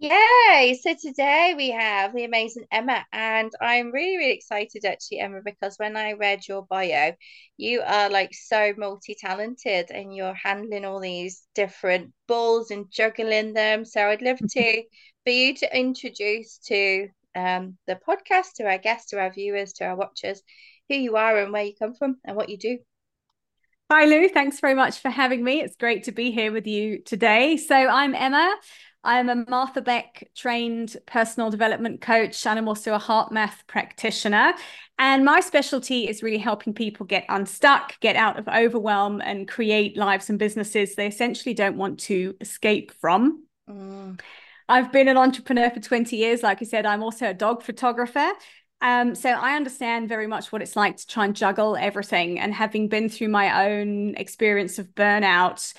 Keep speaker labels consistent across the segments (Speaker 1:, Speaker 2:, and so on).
Speaker 1: Yay! So today we have the amazing Emma, and I'm really, really excited actually, Emma, because when I read your bio, you are like so multi-talented and you're handling all these different balls and juggling them. So I'd love to for you to introduce to um the podcast, to our guests, to our viewers, to our watchers, who you are and where you come from and what you do.
Speaker 2: Hi, Lou. Thanks very much for having me. It's great to be here with you today. So, I'm Emma. I'm a Martha Beck trained personal development coach, and I'm also a HeartMath practitioner. And my specialty is really helping people get unstuck, get out of overwhelm, and create lives and businesses they essentially don't want to escape from. Mm. I've been an entrepreneur for 20 years. Like I said, I'm also a dog photographer. Um, so I understand very much what it's like to try and juggle everything. And having been through my own experience of burnout,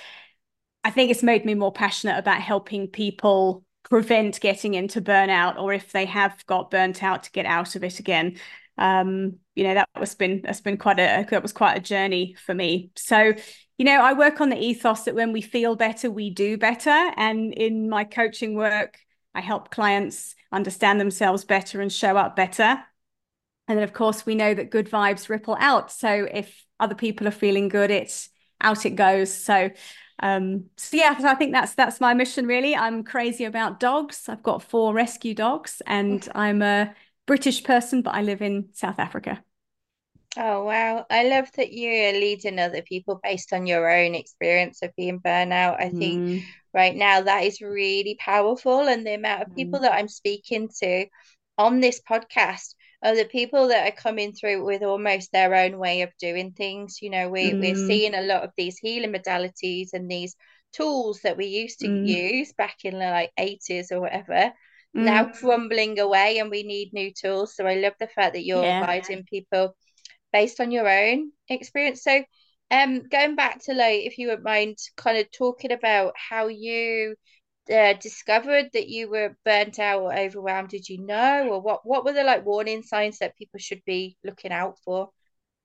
Speaker 2: I think it's made me more passionate about helping people prevent getting into burnout or if they have got burnt out to get out of it again. Um, you know, that was been that's been quite a that was quite a journey for me. So, you know, I work on the ethos that when we feel better, we do better. And in my coaching work, I help clients understand themselves better and show up better. And then, of course, we know that good vibes ripple out. So if other people are feeling good, it's out it goes. So, um, so yeah, so I think that's that's my mission really. I'm crazy about dogs. I've got four rescue dogs, and I'm a British person, but I live in South Africa.
Speaker 1: Oh wow. I love that you're leading other people based on your own experience of being burnout. I think mm. right now that is really powerful and the amount of people mm. that I'm speaking to on this podcast are the people that are coming through with almost their own way of doing things. You know, we, mm. we're seeing a lot of these healing modalities and these tools that we used to mm. use back in the like 80s or whatever mm. now crumbling away and we need new tools. So I love the fact that you're yeah. guiding people based on your own experience. So um going back to like if you would mind kind of talking about how you uh, discovered that you were burnt out or overwhelmed, did you know, or what? What were the like warning signs that people should be looking out for?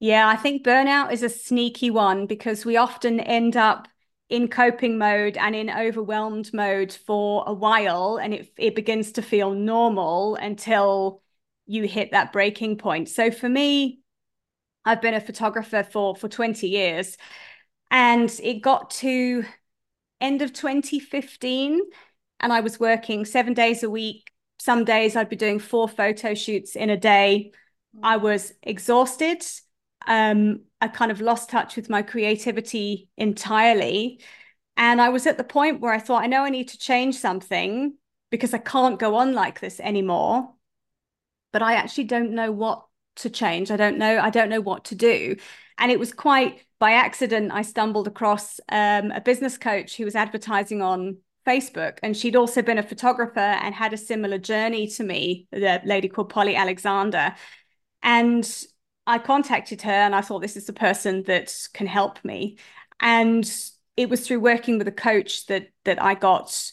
Speaker 2: Yeah, I think burnout is a sneaky one because we often end up in coping mode and in overwhelmed mode for a while, and it it begins to feel normal until you hit that breaking point. So for me, I've been a photographer for for 20 years, and it got to end of 2015 and I was working seven days a week. Some days I'd be doing four photo shoots in a day. I was exhausted. Um, I kind of lost touch with my creativity entirely. And I was at the point where I thought, I know I need to change something because I can't go on like this anymore. But I actually don't know what to change. I don't know. I don't know what to do. And it was quite by accident. I stumbled across um, a business coach who was advertising on Facebook, and she'd also been a photographer and had a similar journey to me. The lady called Polly Alexander, and I contacted her, and I thought this is the person that can help me. And it was through working with a coach that that I got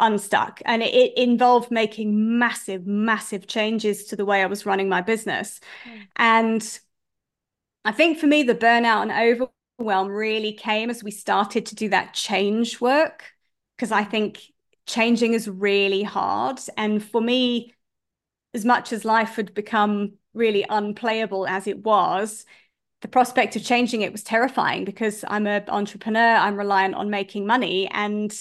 Speaker 2: unstuck. And it, it, involved making massive massive changes to the way i was running my business. Mm. and i think for me the burnout and overwhelm really came as we started to do that change work because i think changing is really hard. And for me as much as life had become really unplayable as it was the prospect of changing it was terrifying because i'm an entrepreneur i'm reliant on making money. And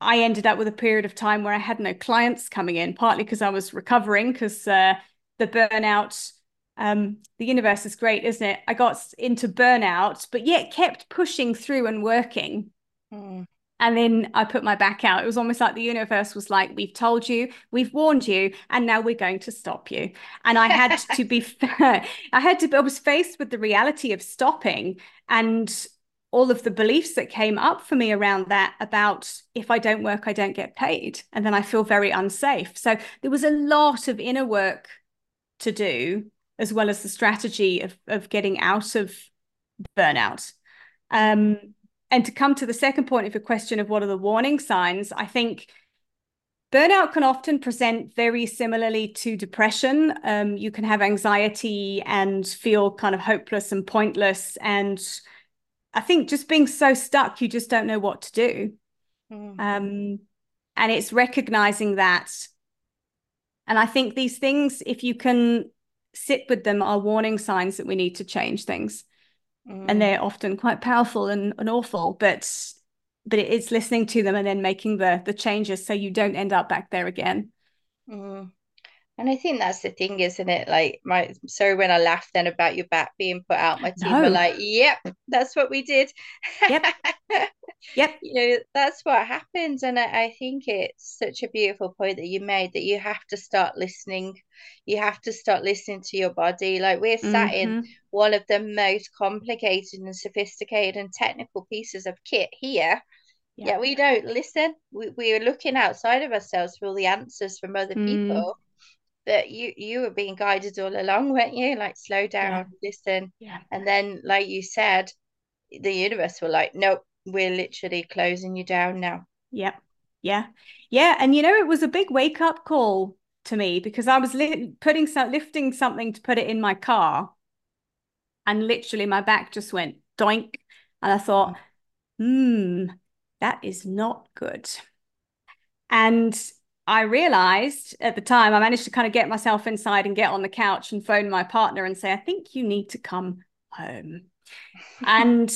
Speaker 2: I ended up with a period of time where I had no clients coming in, partly because I was recovering because uh, the burnout, um, the universe is great, isn't it? I got into burnout, but yet kept pushing through and working. Mm. And then I put my back out. It was almost like the universe was like, We've told you, we've warned you, and now we're going to stop you. And I had to be, I had to, I was faced with the reality of stopping. And all of the beliefs that came up for me around that about if I don't work, I don't get paid. And then I feel very unsafe. So there was a lot of inner work to do, as well as the strategy of, of getting out of burnout. Um, and to come to the second point of your question of what are the warning signs, I think burnout can often present very similarly to depression. Um, you can have anxiety and feel kind of hopeless and pointless and I think just being so stuck, you just don't know what to do. Mm. Um, and it's recognizing that and i think these things if you can sit with them are warning signs that we need to change things mm. and they're often quite powerful and, and awful but but it's listening to them and then making the the changes so you don't end up back there again
Speaker 1: mm. And I think that's the thing, isn't it? Like my sorry when I laughed then about your back being put out, my team no. were like, Yep, that's what we did.
Speaker 2: Yep. yep.
Speaker 1: You know, that's what happens. And I, I think it's such a beautiful point that you made that you have to start listening. You have to start listening to your body. Like we're sat mm-hmm. in one of the most complicated and sophisticated and technical pieces of kit here. Yeah, yeah we don't listen. We, we're looking outside of ourselves for all the answers from other mm. people that you you were being guided all along, weren't you? Like slow down, yeah. listen.
Speaker 2: Yeah.
Speaker 1: And then, like you said, the universe were like, nope, we're literally closing you down now.
Speaker 2: Yep. Yeah. Yeah. And you know, it was a big wake up call to me because I was li- putting some lifting something to put it in my car, and literally my back just went doink, and I thought, hmm, that is not good. And I realized at the time, I managed to kind of get myself inside and get on the couch and phone my partner and say, I think you need to come home. and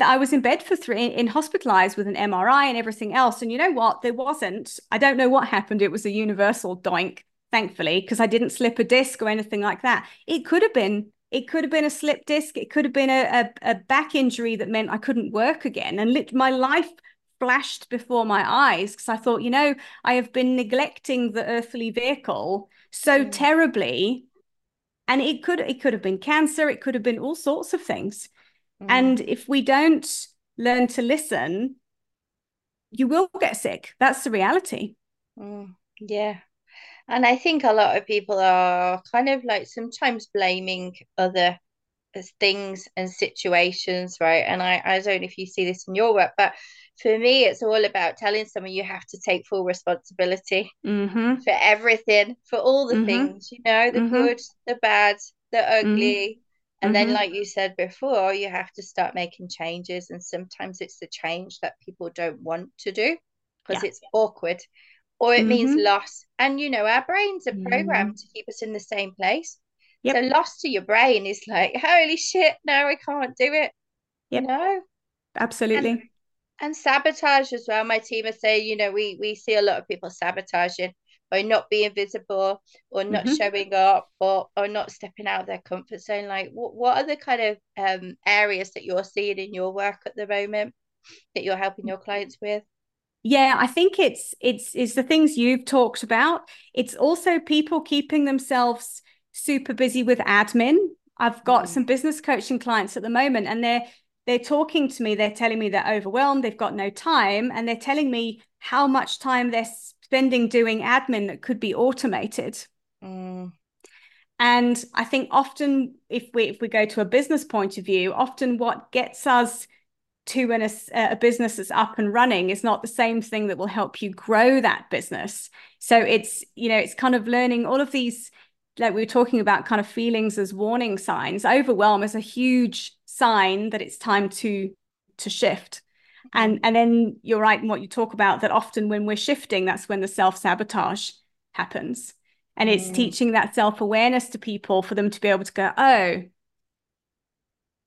Speaker 2: I was in bed for three, in hospitalized with an MRI and everything else. And you know what? There wasn't, I don't know what happened. It was a universal doink, thankfully, because I didn't slip a disc or anything like that. It could have been it could have been a slip disc it could have been a, a, a, back injury that meant i couldn't work again and lit, my life flashed before my eyes because I thought, you know, I have been neglecting the earthly vehicle so mm. terribly. And it could it could have been cancer, it could have been all sorts of things. Mm. And if we don't learn to listen, you will get sick. That's the reality.
Speaker 1: Mm. Yeah. And I think a lot of people are kind of like sometimes blaming other things and situations, right? And I, I don't know if you see this in your work, but for me, it's all about telling someone you have to take full responsibility
Speaker 2: mm-hmm.
Speaker 1: for everything, for all the mm-hmm. things, you know, the mm-hmm. good, the bad, the mm-hmm. ugly. And then, mm-hmm. like you said before, you have to start making changes. And sometimes it's the change that people don't want to do because yeah. it's awkward or it means mm-hmm. loss. And, you know, our brains are programmed to keep us in the same place. Yep. So, loss to your brain is like, holy shit, no, I can't do it.
Speaker 2: Yep.
Speaker 1: You know?
Speaker 2: Absolutely.
Speaker 1: And, and sabotage as well. My team are saying, you know, we we see a lot of people sabotaging by not being visible or not mm-hmm. showing up or or not stepping out of their comfort zone. Like, what what are the kind of um areas that you're seeing in your work at the moment that you're helping your clients with?
Speaker 2: Yeah, I think it's it's it's the things you've talked about. It's also people keeping themselves super busy with admin. I've got mm. some business coaching clients at the moment and they're they're talking to me, they're telling me they're overwhelmed, they've got no time, and they're telling me how much time they're spending doing admin that could be automated.
Speaker 1: Mm.
Speaker 2: And I think often, if we if we go to a business point of view, often what gets us to an, a, a business that's up and running is not the same thing that will help you grow that business. So it's you know it's kind of learning all of these like we were talking about kind of feelings as warning signs overwhelm is a huge sign that it's time to to shift. And and then you're right in what you talk about that often when we're shifting that's when the self-sabotage happens. And it's mm. teaching that self-awareness to people for them to be able to go oh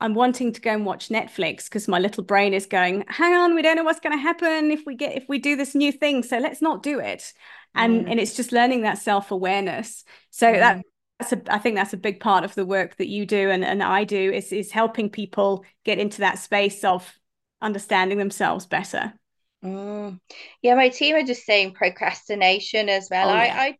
Speaker 2: i'm wanting to go and watch netflix because my little brain is going hang on we don't know what's going to happen if we get if we do this new thing so let's not do it and mm. and it's just learning that self-awareness so mm. that that's a, I think that's a big part of the work that you do and, and I do is is helping people get into that space of understanding themselves better.
Speaker 1: Mm. Yeah, my team are just saying procrastination as well. Oh, yeah. I, I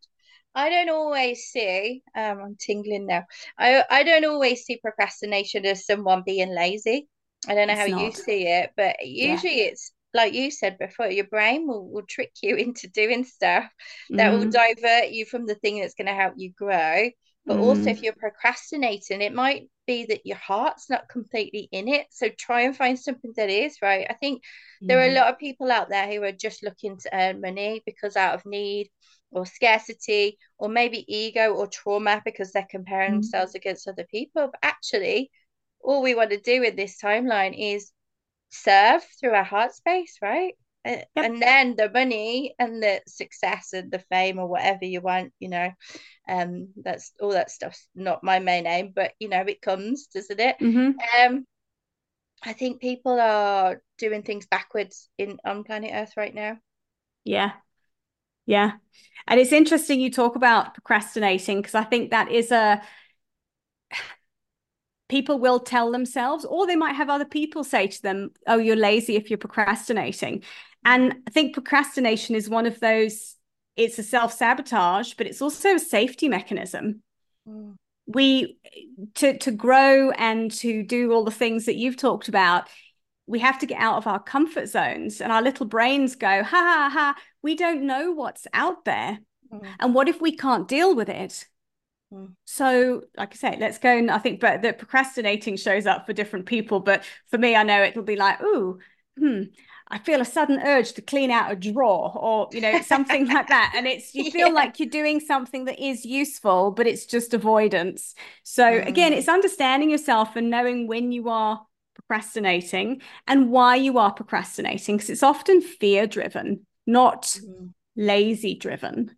Speaker 1: I don't always see um I'm tingling now. I I don't always see procrastination as someone being lazy. I don't know it's how not. you see it, but usually yeah. it's like you said before, your brain will, will trick you into doing stuff that mm. will divert you from the thing that's going to help you grow. But mm. also, if you're procrastinating, it might be that your heart's not completely in it. So try and find something that is right. I think there are a lot of people out there who are just looking to earn money because out of need or scarcity or maybe ego or trauma because they're comparing mm. themselves against other people. But actually, all we want to do in this timeline is serve through our heart space, right? yep. and then the money and the success and the fame or whatever you want you know um that's all that stuff's not my main aim but you know it comes doesn't it
Speaker 2: mm-hmm.
Speaker 1: um i think people are doing things backwards in on planet earth right now
Speaker 2: yeah yeah and it's interesting you talk about procrastinating because i think that is a people will tell themselves, or they might have other people say to them, Oh, you're lazy if you're procrastinating. And I think procrastination is one of those, it's a self sabotage, but it's also a safety mechanism. Mm. We, to, to grow and to do all the things that you've talked about, we have to get out of our comfort zones and our little brains go, ha ha ha, we don't know what's out there. Mm. And what if we can't deal with it? Mm. So, like I say, let's go and I think, but the procrastinating shows up for different people. But for me, I know it'll be like, ooh, hmm, I feel a sudden urge to clean out a drawer or, you know, something like that. And it's, you feel yeah. like you're doing something that is useful, but it's just avoidance. So, mm. again, it's understanding yourself and knowing when you are procrastinating and why you are procrastinating, because it's often fear driven, not mm. lazy driven.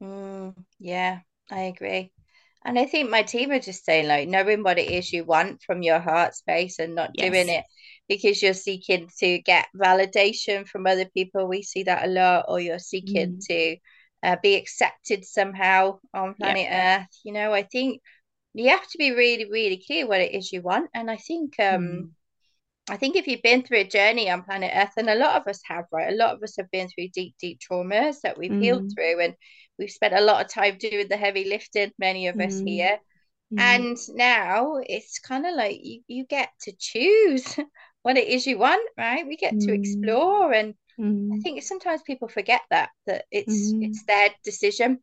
Speaker 1: Mm. Yeah, I agree. And I think my team are just saying, like, knowing what it is you want from your heart space and not yes. doing it because you're seeking to get validation from other people. We see that a lot, or you're seeking mm. to uh, be accepted somehow on planet yep. Earth. You know, I think you have to be really, really clear what it is you want. And I think, um, mm. I think if you've been through a journey on planet Earth, and a lot of us have, right? A lot of us have been through deep, deep traumas that we've mm. healed through, and We've spent a lot of time doing the heavy lifting, many of us mm. here. Mm. And now it's kind of like you, you get to choose what it is you want, right? We get mm. to explore. And I mm. think sometimes people forget that, that it's mm. it's their decision.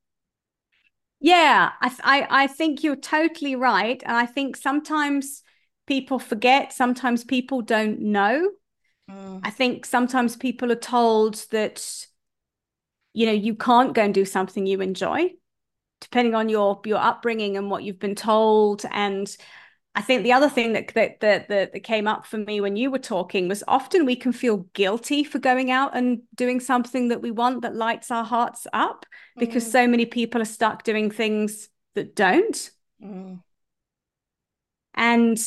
Speaker 2: Yeah, I, I I think you're totally right. And I think sometimes people forget, sometimes people don't know. Mm. I think sometimes people are told that you know you can't go and do something you enjoy depending on your your upbringing and what you've been told and I think the other thing that, that that that, that came up for me when you were talking was often we can feel guilty for going out and doing something that we want that lights our hearts up because mm. so many people are stuck doing things that don't. Mm. And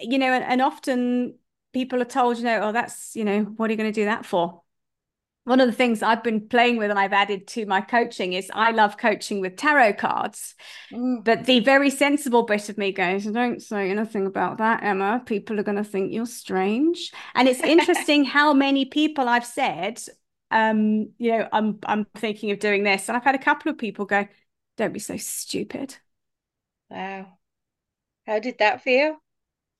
Speaker 2: you know, and, and often people are told, you know, oh, that's you know, what are you going to do that for? one of the things I've been playing with and I've added to my coaching is I love coaching with tarot cards. Mm. But the very sensible bit of me goes, don't say anything about that, Emma. People are going to think you're strange. And it's interesting how many people I've said, um, you know, I'm I'm thinking of doing this. And I've had a couple of people go, don't be so stupid.
Speaker 1: Wow. How did that feel?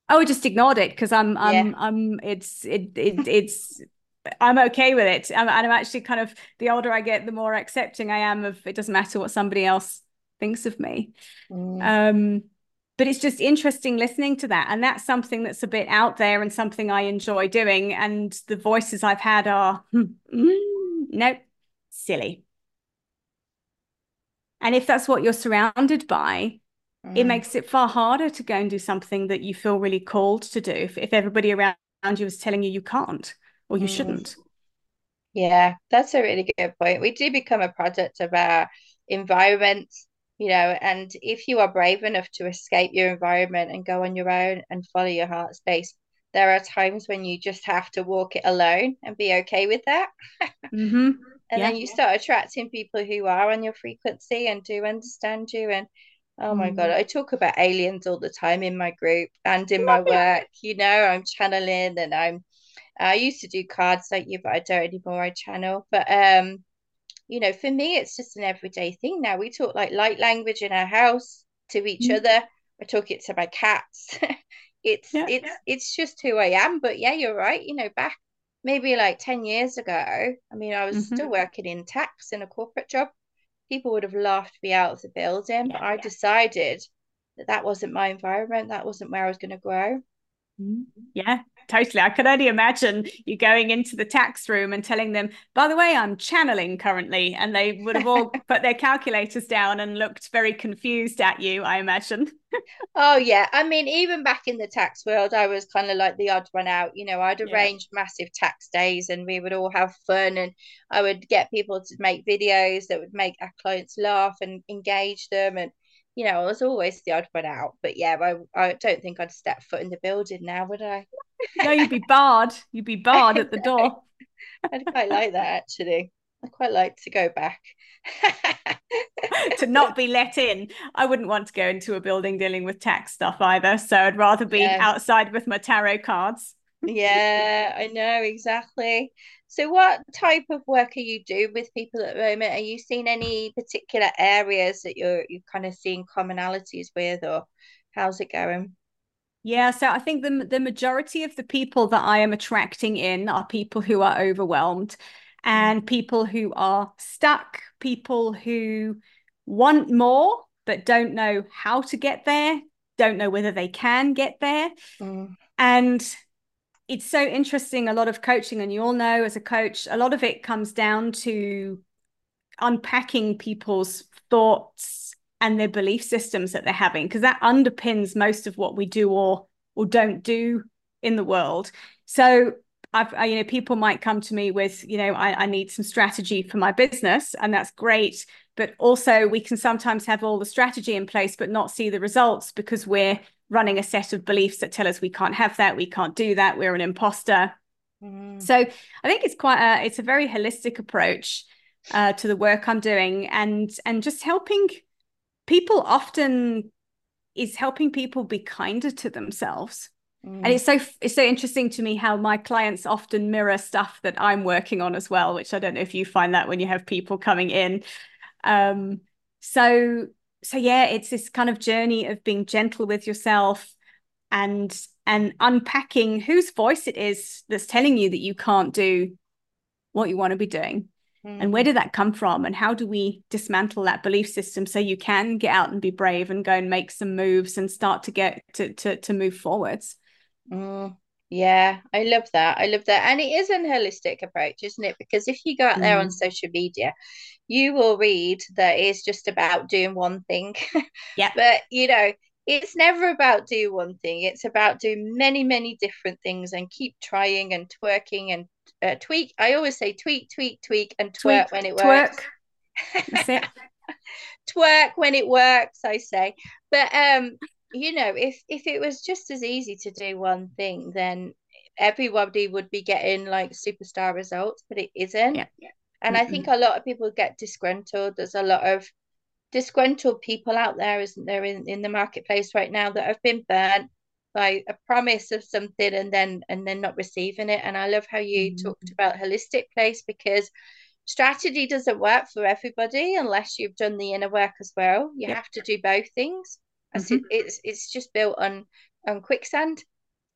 Speaker 2: Oh, I just ignored it because I'm I'm yeah. I'm it's it, it it's I'm okay with it. I'm, and I'm actually kind of the older I get, the more accepting I am of it doesn't matter what somebody else thinks of me. Mm. Um, but it's just interesting listening to that. And that's something that's a bit out there and something I enjoy doing. And the voices I've had are, mm, nope, silly. And if that's what you're surrounded by, mm. it makes it far harder to go and do something that you feel really called to do if, if everybody around you is telling you you can't or you mm. shouldn't.
Speaker 1: Yeah, that's a really good point. We do become a product of our environment, you know, and if you are brave enough to escape your environment and go on your own and follow your heart space, there are times when you just have to walk it alone and be okay with that.
Speaker 2: mm-hmm.
Speaker 1: And yeah. then you start attracting people who are on your frequency and do understand you. And oh my God, mm. I talk about aliens all the time in my group and in my work. You know, I'm channeling and I'm I used to do cards like you, but I don't anymore. I channel. But um, you know, for me, it's just an everyday thing now. We talk like light language in our house to each mm. other. I talk it to my cats. it's yeah. it's it's just who I am. But yeah, you're right. You know, back maybe like 10 years ago, I mean, I was mm-hmm. still working in tax in a corporate job. People would have laughed me out of the building, yeah, but I yeah. decided that that wasn't my environment. That wasn't where I was going to grow.
Speaker 2: Mm-hmm. Yeah, totally. I can only imagine you going into the tax room and telling them, by the way, I'm channeling currently. And they would have all put their calculators down and looked very confused at you, I imagine.
Speaker 1: oh, yeah. I mean, even back in the tax world, I was kind of like the odd one out. You know, I'd arrange yeah. massive tax days and we would all have fun. And I would get people to make videos that would make our clients laugh and engage them. And you know, I was always the odd one out. But yeah, I, I don't think I'd step foot in the building now, would I?
Speaker 2: no, you'd be barred. You'd be barred at the door.
Speaker 1: I'd quite like that actually. I quite like to go back.
Speaker 2: to not be let in. I wouldn't want to go into a building dealing with tax stuff either. So I'd rather be yeah. outside with my tarot cards.
Speaker 1: yeah, I know exactly. So, what type of work are you doing with people at the moment? Are you seeing any particular areas that you're you kind of seeing commonalities with, or how's it going?
Speaker 2: Yeah, so I think the the majority of the people that I am attracting in are people who are overwhelmed and people who are stuck, people who want more but don't know how to get there, don't know whether they can get there. Mm. And it's so interesting. A lot of coaching, and you all know as a coach, a lot of it comes down to unpacking people's thoughts and their belief systems that they're having, because that underpins most of what we do or or don't do in the world. So I've, I, you know, people might come to me with, you know, I, I need some strategy for my business, and that's great. But also, we can sometimes have all the strategy in place, but not see the results because we're running a set of beliefs that tell us we can't have that, we can't do that, we're an imposter. Mm. So I think it's quite a it's a very holistic approach uh, to the work I'm doing, and and just helping people often is helping people be kinder to themselves. Mm. And it's so it's so interesting to me how my clients often mirror stuff that I'm working on as well, which I don't know if you find that when you have people coming in. Um, so so yeah, it's this kind of journey of being gentle with yourself and and unpacking whose voice it is that's telling you that you can't do what you want to be doing. Mm. And where hmm. did that come from? And how do we dismantle that belief system so you can get out and be brave and go and make some moves and start to get to to, to move forwards?
Speaker 1: Mm. Yeah, I love that. I love that. And it is an holistic approach, isn't it? Because if you go out there mm. on social media, you will read that it's just about doing one thing.
Speaker 2: Yeah.
Speaker 1: but, you know, it's never about do one thing. It's about doing many, many different things and keep trying and twerking and uh, tweak. I always say tweak, tweak, tweak, and twerk tweak, when it works. Twerk. That's it. twerk when it works, I say. But um, you know, if if it was just as easy to do one thing, then everybody would be getting like superstar results, but it isn't.
Speaker 2: Yeah.
Speaker 1: And mm-hmm. I think a lot of people get disgruntled. There's a lot of disgruntled people out there, isn't there, in, in the marketplace right now that have been burnt by a promise of something and then and then not receiving it. And I love how you mm-hmm. talked about holistic place because strategy doesn't work for everybody unless you've done the inner work as well. You yep. have to do both things. Mm-hmm. It's it's just built on on quicksand.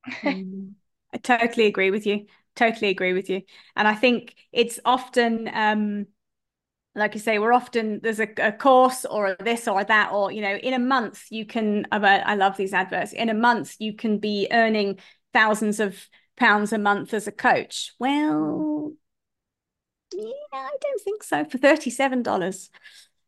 Speaker 2: Mm. I totally agree with you. Totally agree with you. And I think it's often um like you say, we're often there's a, a course or a this or that, or you know, in a month you can. I love these adverts. In a month you can be earning thousands of pounds a month as a coach. Well, yeah, I don't think so. For thirty-seven dollars,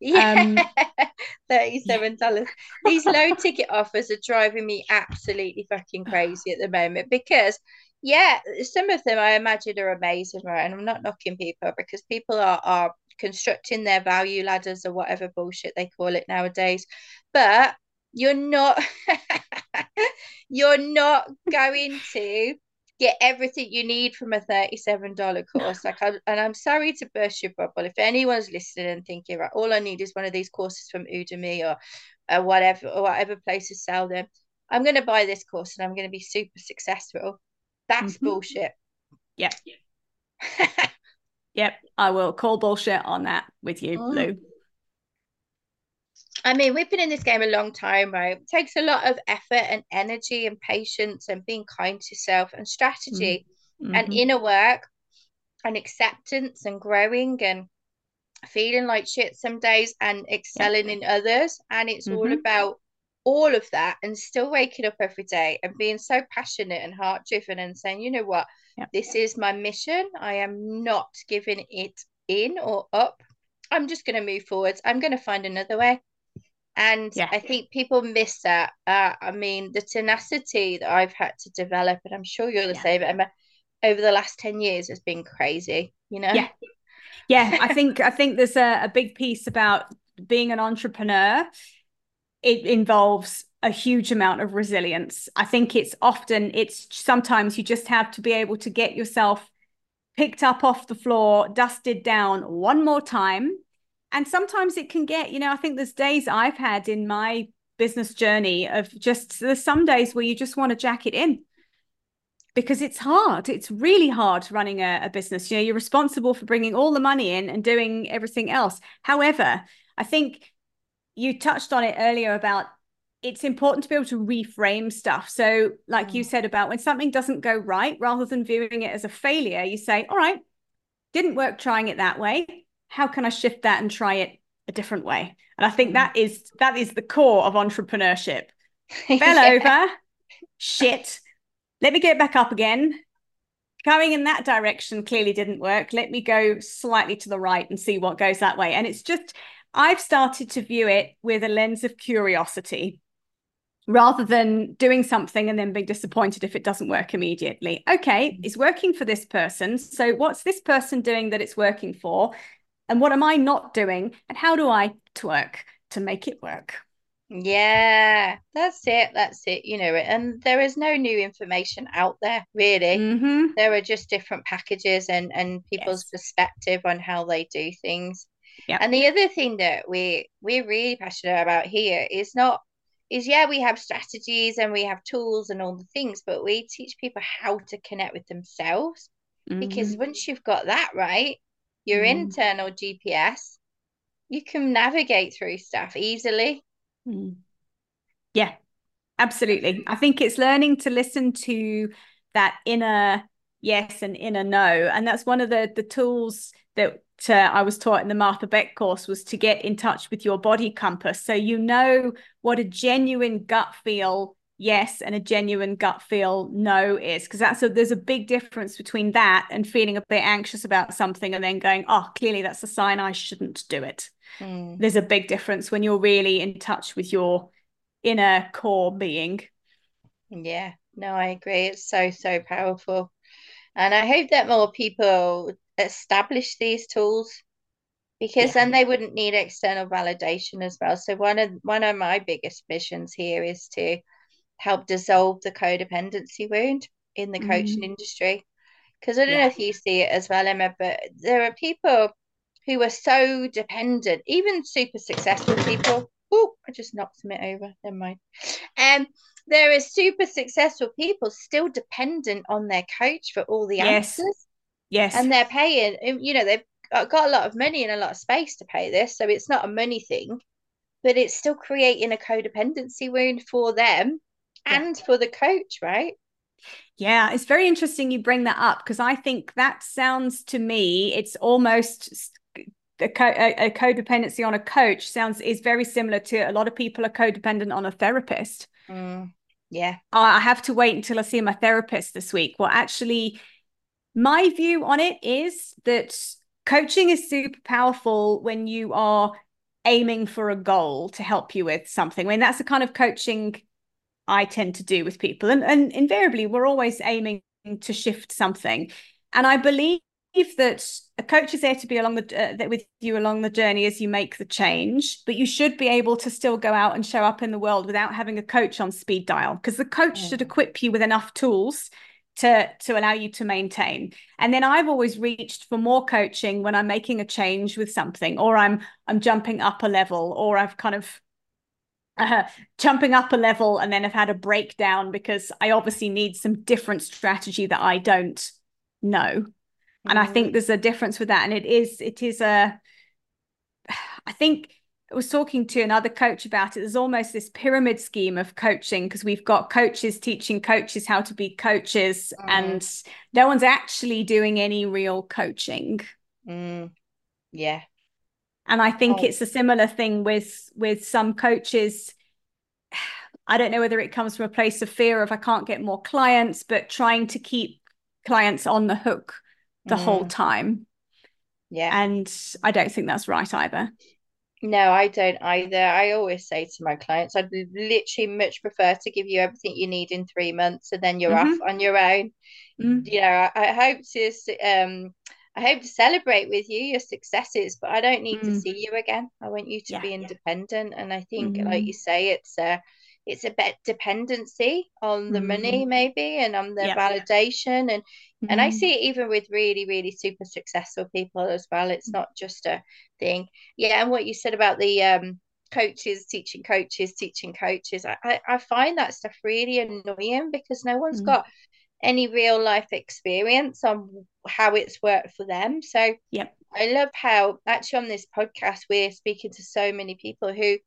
Speaker 1: yeah, um, thirty-seven dollars. These low ticket offers are driving me absolutely fucking crazy at the moment because, yeah, some of them I imagine are amazing, right? And I'm not knocking people because people are are constructing their value ladders or whatever bullshit they call it nowadays, but you're not you're not going to get everything you need from a $37 course. Like, I, and I'm sorry to burst your bubble. If anyone's listening and thinking, right, all I need is one of these courses from Udemy or, or whatever, or whatever places sell them, I'm going to buy this course and I'm going to be super successful. That's mm-hmm. bullshit.
Speaker 2: Yep. yep. I will call bullshit on that with you, mm. Lou.
Speaker 1: I mean, we've been in this game a long time, right? It takes a lot of effort and energy and patience and being kind to self and strategy mm-hmm. and inner work and acceptance and growing and feeling like shit some days and excelling yeah. in others. And it's mm-hmm. all about all of that and still waking up every day and being so passionate and heart driven and saying, you know what, yep. this is my mission. I am not giving it in or up. I'm just going to move forwards. I'm going to find another way. And yeah. I think people miss that. Uh, I mean, the tenacity that I've had to develop, and I'm sure you're the yeah. same, Emma, over the last 10 years has been crazy, you know?
Speaker 2: Yeah. Yeah. I think, I think there's a, a big piece about being an entrepreneur. It involves a huge amount of resilience. I think it's often, it's sometimes you just have to be able to get yourself picked up off the floor, dusted down one more time and sometimes it can get you know i think there's days i've had in my business journey of just there's some days where you just want to jack it in because it's hard it's really hard running a, a business you know you're responsible for bringing all the money in and doing everything else however i think you touched on it earlier about it's important to be able to reframe stuff. So, like mm. you said about when something doesn't go right, rather than viewing it as a failure, you say, All right, didn't work trying it that way how can I shift that and try it a different way? And I think mm. that is that is the core of entrepreneurship. Fell yeah. over, shit. Let me get back up again. Going in that direction clearly didn't work. Let me go slightly to the right and see what goes that way. And it's just I've started to view it with a lens of curiosity rather than doing something and then being disappointed if it doesn't work immediately. Okay, mm. it's working for this person. So, what's this person doing that it's working for? And what am I not doing and how do I twerk to make it work?
Speaker 1: Yeah, that's it. That's it. You know, and there is no new information out there, really. Mm-hmm. There are just different packages and and people's yes. perspective on how they do things. Yeah. And the other thing that we we're really passionate about here is not is yeah, we have strategies and we have tools and all the things, but we teach people how to connect with themselves. Mm-hmm. Because once you've got that right, your mm. internal GPS, you can navigate through stuff easily.
Speaker 2: Mm. Yeah, absolutely. I think it's learning to listen to that inner yes and inner no. And that's one of the the tools that uh, I was taught in the Martha Beck course was to get in touch with your body compass. So you know what a genuine gut feel yes and a genuine gut feel no is because that's a there's a big difference between that and feeling a bit anxious about something and then going oh clearly that's a sign i shouldn't do it mm. there's a big difference when you're really in touch with your inner core being
Speaker 1: yeah no i agree it's so so powerful and i hope that more people establish these tools because yeah. then they wouldn't need external validation as well so one of one of my biggest missions here is to help dissolve the codependency wound in the coaching mm. industry. Because I don't yeah. know if you see it as well, Emma, but there are people who are so dependent, even super successful people. Oh, I just knocked something over. Never mind. Um, there are super successful people still dependent on their coach for all the yes. answers.
Speaker 2: Yes.
Speaker 1: And they're paying, you know, they've got a lot of money and a lot of space to pay this. So it's not a money thing, but it's still creating a codependency wound for them and for the coach, right?
Speaker 2: Yeah, it's very interesting you bring that up because I think that sounds to me it's almost a, co- a, codependency on a coach sounds is very similar to a lot of people are codependent on a therapist.
Speaker 1: Mm, yeah,
Speaker 2: I have to wait until I see my therapist this week. Well, actually, my view on it is that coaching is super powerful when you are aiming for a goal to help you with something. I mean, that's the kind of coaching I tend to do with people. And, and invariably, we're always aiming to shift something. And I believe that a coach is there to be along the uh, with you along the journey as you make the change but you should be able to still go out and show up in the world without having a coach on speed dial because the coach should equip you with enough tools to to allow you to maintain and then i've always reached for more coaching when i'm making a change with something or i'm i'm jumping up a level or i've kind of uh, jumping up a level and then have had a breakdown because I obviously need some different strategy that I don't know. Mm-hmm. And I think mm. there's a difference with that. And it is, it is a, I think I was talking to another coach about it. There's almost this pyramid scheme of coaching because we've got coaches teaching coaches how to be coaches, mm. and no one's actually doing any real coaching.
Speaker 1: Mm. Yeah,
Speaker 2: and i think oh. it's a similar thing with with some coaches I don't know whether it comes from a place of fear of I can't get more clients, but trying to keep clients on the hook the mm. whole time.
Speaker 1: Yeah.
Speaker 2: And I don't think that's right either.
Speaker 1: No, I don't either. I always say to my clients, I'd literally much prefer to give you everything you need in three months and then you're mm-hmm. off on your own. Mm. You know, I, I hope to um I hope to celebrate with you your successes, but I don't need mm. to see you again. I want you to yeah, be independent. Yeah. And I think, mm. like you say, it's a it's a bit dependency on the mm. money maybe and on the yeah. validation and and I mm-hmm. see it even with really really super successful people as well. It's not just a thing. Yeah, and what you said about the um coaches teaching coaches teaching coaches I, I, I find that stuff really annoying because no one's mm. got any real life experience on how it's worked for them. So
Speaker 2: yep.
Speaker 1: I love how actually on this podcast we're speaking to so many people who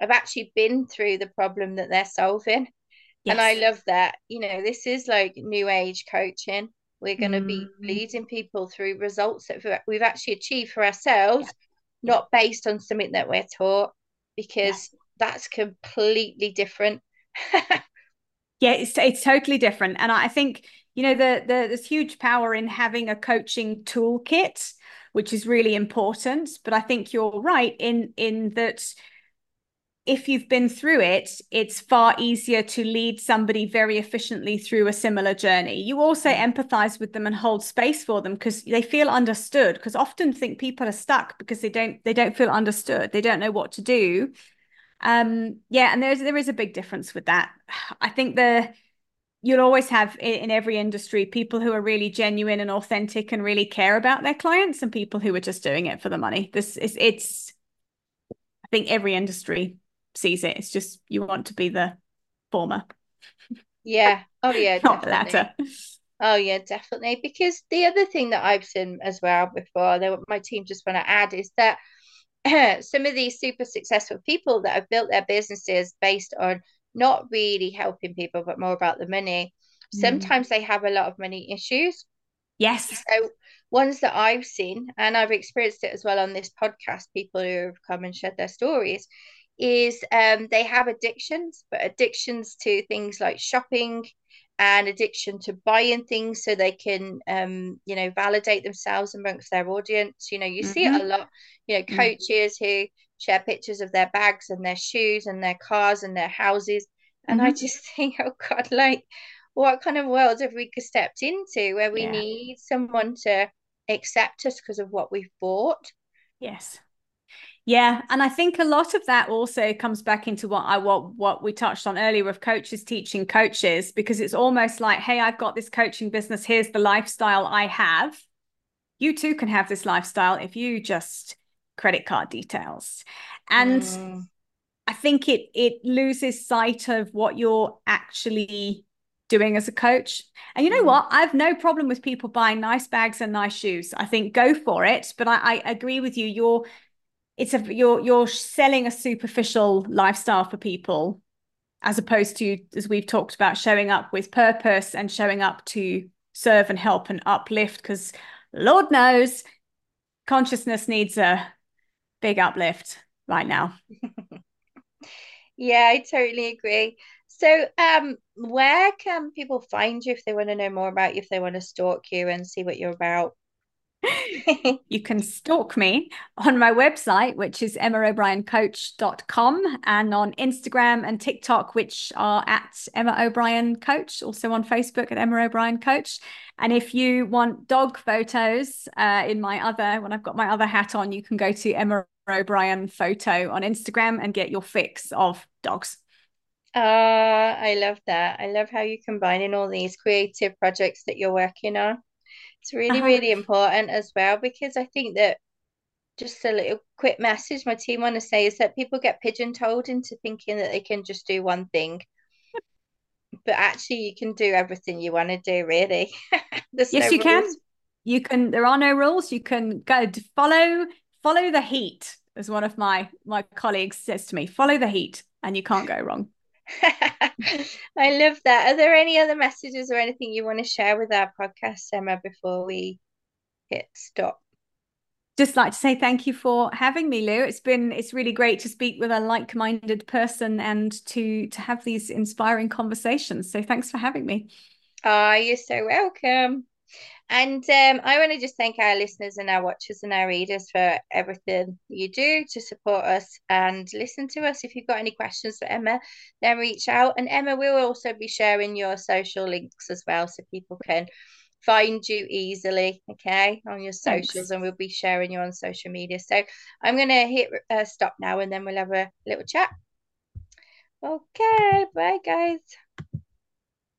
Speaker 1: have actually been through the problem that they're solving. Yes. And I love that. You know, this is like new age coaching. We're going to mm. be leading people through results that we've actually achieved for ourselves, not based on something that we're taught, because that's completely different.
Speaker 2: yeah it's it's totally different. And i think you know the, the there's huge power in having a coaching toolkit which is really important. But i think you're right in in that if you've been through it it's far easier to lead somebody very efficiently through a similar journey. You also mm. empathize with them and hold space for them because they feel understood because often think people are stuck because they don't they don't feel understood. They don't know what to do. Um, yeah, and there's there is a big difference with that. I think the you'll always have in, every industry people who are really genuine and authentic and really care about their clients, and people who are just doing it for the money. This is it's. I think every industry sees it. It's just you want to be the former.
Speaker 1: Yeah. Oh yeah.
Speaker 2: Not the latter.
Speaker 1: Oh yeah, definitely. Because the other thing that I've seen as well before, that my team just want to add is that some of these super successful people that have built their businesses based on not really helping people, but more about the money, mm. sometimes they have a lot of money issues.
Speaker 2: Yes.
Speaker 1: So ones that I've seen, and I've experienced it as well on this podcast, people who have come and shared their stories, is um, they have addictions, but addictions to things like shopping, and addiction to buying things so they can um you know validate themselves amongst their audience you know you mm-hmm. see it a mm-hmm. lot you know mm. coaches mm-hmm. who share pictures of their bags and their shoes and their cars and their houses and mm-hmm. i just think oh god like what kind of world have we stepped into where we yeah. need someone to accept us because of what we've bought
Speaker 2: yes yeah, and I think a lot of that also comes back into what I what what we touched on earlier of coaches teaching coaches because it's almost like, hey, I've got this coaching business. Here's the lifestyle I have. You too can have this lifestyle if you just credit card details. And mm. I think it it loses sight of what you're actually doing as a coach. And you know mm. what? I have no problem with people buying nice bags and nice shoes. I think go for it. But I, I agree with you. You're it's a you're you're selling a superficial lifestyle for people as opposed to as we've talked about showing up with purpose and showing up to serve and help and uplift because lord knows consciousness needs a big uplift right now.
Speaker 1: Yeah i totally agree. So um where can people find you if they want to know more about you if they want to stalk you and see what you're about?
Speaker 2: You can stalk me on my website, which is emmaobrien.coach.com, and on Instagram and TikTok, which are at Emma O'Brien Coach, also on Facebook at Emma O'Brien Coach. And if you want dog photos uh, in my other, when I've got my other hat on, you can go to Emma O'Brien Photo on Instagram and get your fix of dogs.
Speaker 1: Uh, I love that. I love how you're combining all these creative projects that you're working on. It's really, uh-huh. really important as well because I think that just a little quick message my team want to say is that people get pigeonholed into thinking that they can just do one thing. But actually, you can do everything you want to do, really.
Speaker 2: yes, no you rules. can. You can. There are no rules. You can go follow follow the heat, as one of my my colleagues says to me. Follow the heat, and you can't go wrong.
Speaker 1: I love that. Are there any other messages or anything you want to share with our podcast, Emma, before we hit stop?
Speaker 2: just like to say thank you for having me, Lou. It's been it's really great to speak with a like-minded person and to to have these inspiring conversations. So thanks for having me.
Speaker 1: Oh, you're so welcome. And um, I want to just thank our listeners and our watchers and our readers for everything you do to support us and listen to us. If you've got any questions for Emma, then reach out. And Emma will also be sharing your social links as well so people can find you easily, okay, on your socials, Thanks. and we'll be sharing you on social media. So I'm going to hit uh, stop now and then we'll have a little chat. Okay, bye, guys.